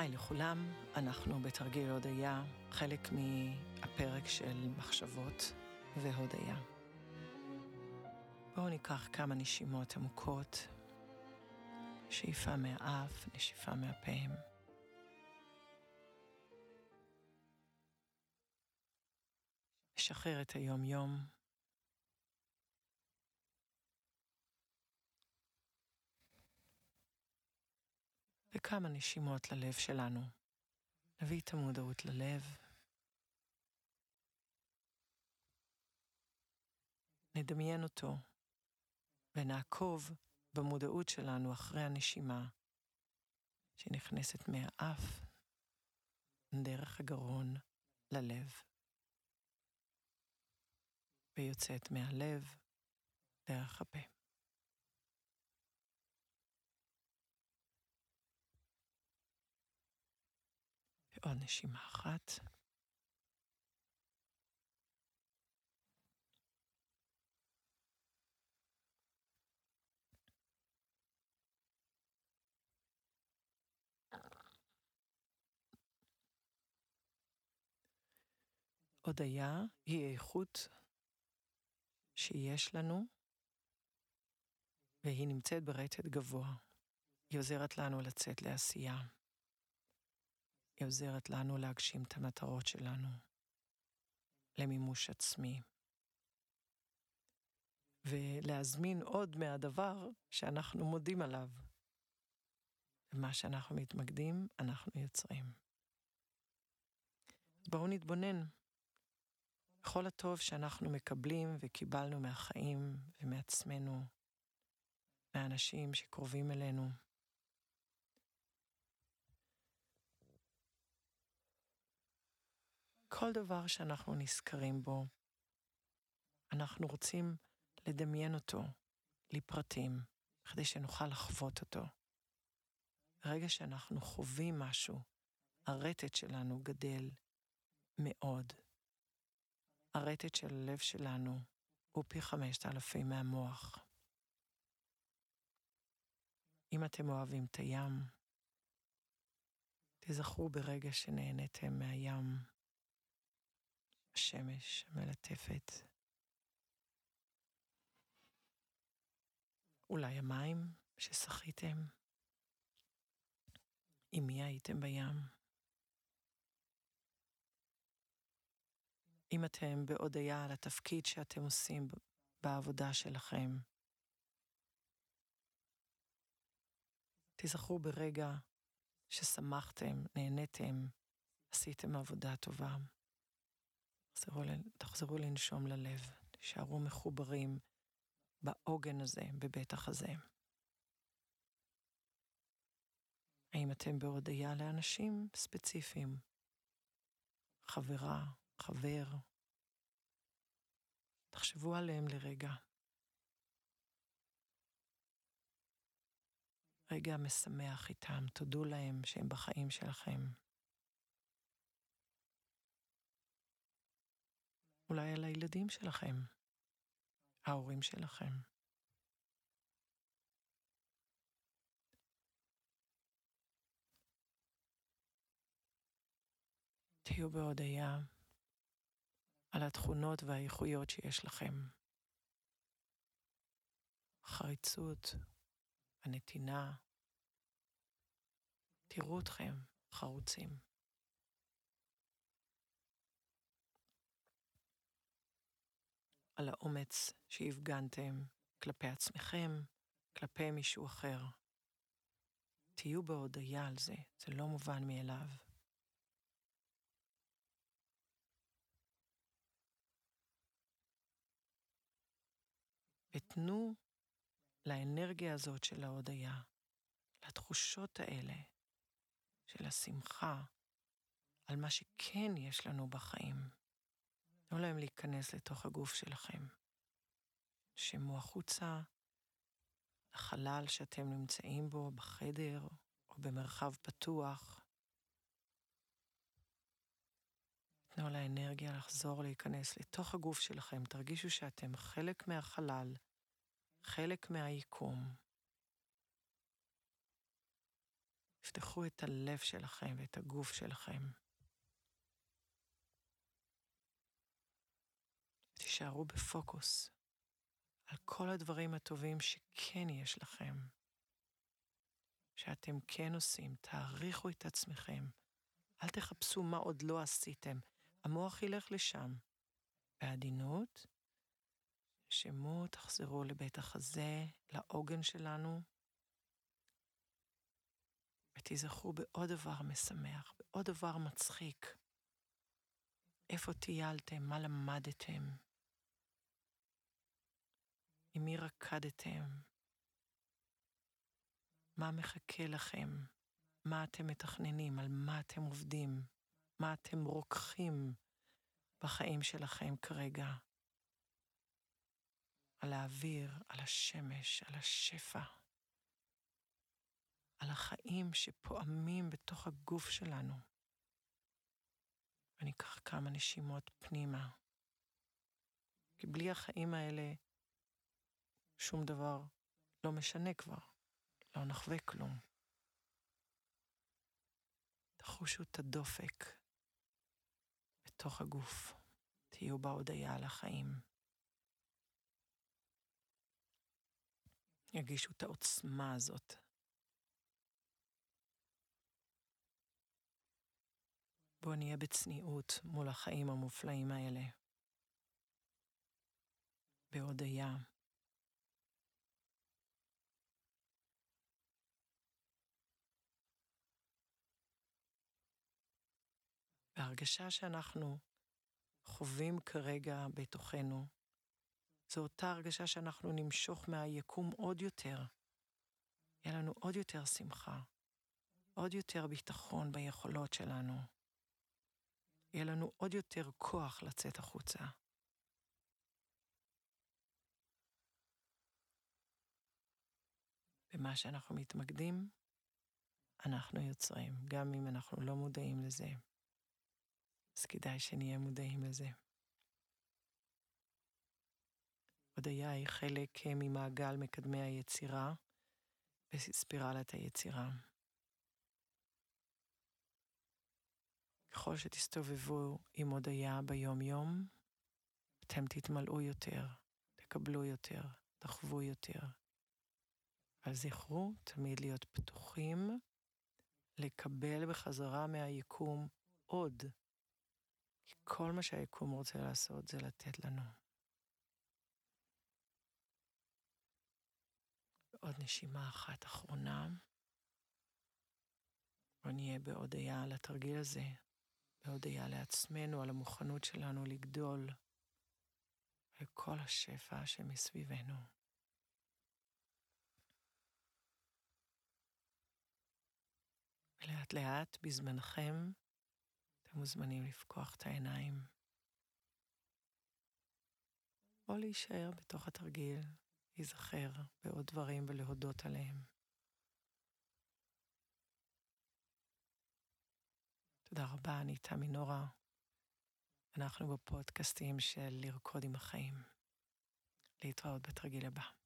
היי לכולם, אנחנו בתרגיל הודיה, חלק מהפרק של מחשבות והודיה. בואו ניקח כמה נשימות עמוקות, שאיפה מהאף, נשיפה מהפה. נשחרר את היום-יום. וכמה נשימות ללב שלנו. נביא את המודעות ללב. נדמיין אותו ונעקוב במודעות שלנו אחרי הנשימה שנכנסת מהאף דרך הגרון ללב ויוצאת מהלב דרך הפה. ועוד נשימה אחת. הודיה היא איכות שיש לנו, והיא נמצאת ברטט גבוה. היא עוזרת לנו לצאת לעשייה. היא עוזרת לנו להגשים את המטרות שלנו, למימוש עצמי, ולהזמין עוד מהדבר שאנחנו מודים עליו. ומה שאנחנו מתמקדים, אנחנו יוצרים. אז בואו נתבונן בכל הטוב שאנחנו מקבלים וקיבלנו מהחיים ומעצמנו, מהאנשים שקרובים אלינו. כל דבר שאנחנו נזכרים בו, אנחנו רוצים לדמיין אותו לפרטים, כדי שנוכל לחוות אותו. ברגע שאנחנו חווים משהו, הרטט שלנו גדל מאוד. הרטט של הלב שלנו הוא פי חמשת אלפים מהמוח. אם אתם אוהבים את הים, תזכרו ברגע שנהניתם מהים. השמש מלטפת. אולי המים ששחיתם? עם מי הייתם בים? אם אתם בהודיה על התפקיד שאתם עושים בעבודה שלכם, תזכרו ברגע ששמחתם, נהניתם, עשיתם עבודה טובה. תחזרו, תחזרו לנשום ללב, תישארו מחוברים בעוגן הזה, בבטח הזה. האם אתם בהודיה לאנשים ספציפיים? חברה, חבר? תחשבו עליהם לרגע. רגע משמח איתם, תודו להם שהם בחיים שלכם. אולי על הילדים שלכם, ההורים שלכם. תהיו בהודיה על התכונות והאיכויות שיש לכם. חריצות, הנתינה. תראו אתכם חרוצים. על האומץ שהפגנתם כלפי עצמכם, כלפי מישהו אחר. תהיו בהודיה על זה, זה לא מובן מאליו. ותנו לאנרגיה הזאת של ההודיה, לתחושות האלה של השמחה על מה שכן יש לנו בחיים. תנו להם להיכנס לתוך הגוף שלכם. נשמו החוצה, לחלל שאתם נמצאים בו, בחדר או במרחב פתוח. תנו לאנרגיה לחזור להיכנס לתוך הגוף שלכם. תרגישו שאתם חלק מהחלל, חלק מהיקום. תפתחו את הלב שלכם ואת הגוף שלכם. תישארו בפוקוס על כל הדברים הטובים שכן יש לכם, שאתם כן עושים, תעריכו את עצמכם. אל תחפשו מה עוד לא עשיתם. המוח ילך לשם. בעדינות, נשמו, תחזרו לבית החזה, לעוגן שלנו, ותיזכרו בעוד דבר משמח, בעוד דבר מצחיק. איפה טיילתם? מה למדתם? עם מי רקדתם? מה מחכה לכם? מה אתם מתכננים? על מה אתם עובדים? מה אתם רוקחים בחיים שלכם כרגע? על האוויר, על השמש, על השפע, על החיים שפועמים בתוך הגוף שלנו. אני אקח כמה נשימות פנימה. כי בלי החיים האלה, שום דבר לא משנה כבר, לא נחווה כלום. תחושו את הדופק בתוך הגוף, תהיו בהודיה על החיים. ירגישו את העוצמה הזאת. בואו נהיה בצניעות מול החיים המופלאים האלה. בהודיה. וההרגשה שאנחנו חווים כרגע בתוכנו, זו אותה הרגשה שאנחנו נמשוך מהיקום עוד יותר. יהיה לנו עוד יותר שמחה, עוד יותר ביטחון ביכולות שלנו. יהיה לנו עוד יותר כוח לצאת החוצה. במה שאנחנו מתמקדים, אנחנו יוצרים, גם אם אנחנו לא מודעים לזה. אז כדאי שנהיה מודעים לזה. הודיה היא חלק ממעגל מקדמי היצירה וספירלת היצירה. ככל שתסתובבו עם הודיה ביום-יום, אתם תתמלאו יותר, תקבלו יותר, תחוו יותר. אבל זכרו תמיד להיות פתוחים לקבל בחזרה מהיקום עוד, כי כל מה שהיקום רוצה לעשות זה לתת לנו. עוד נשימה אחת אחרונה. בוא נהיה בהודיה על התרגיל הזה, בהודיה לעצמנו, על המוכנות שלנו לגדול, על כל השפע שמסביבנו. ולאט לאט, בזמנכם, אתם מוזמנים לפקוח את העיניים. או להישאר בתוך התרגיל להיזכר בעוד דברים ולהודות עליהם. תודה רבה, אני תמי נורה. אנחנו בפודקאסטים של לרקוד עם החיים. להתראות בתרגיל הבא.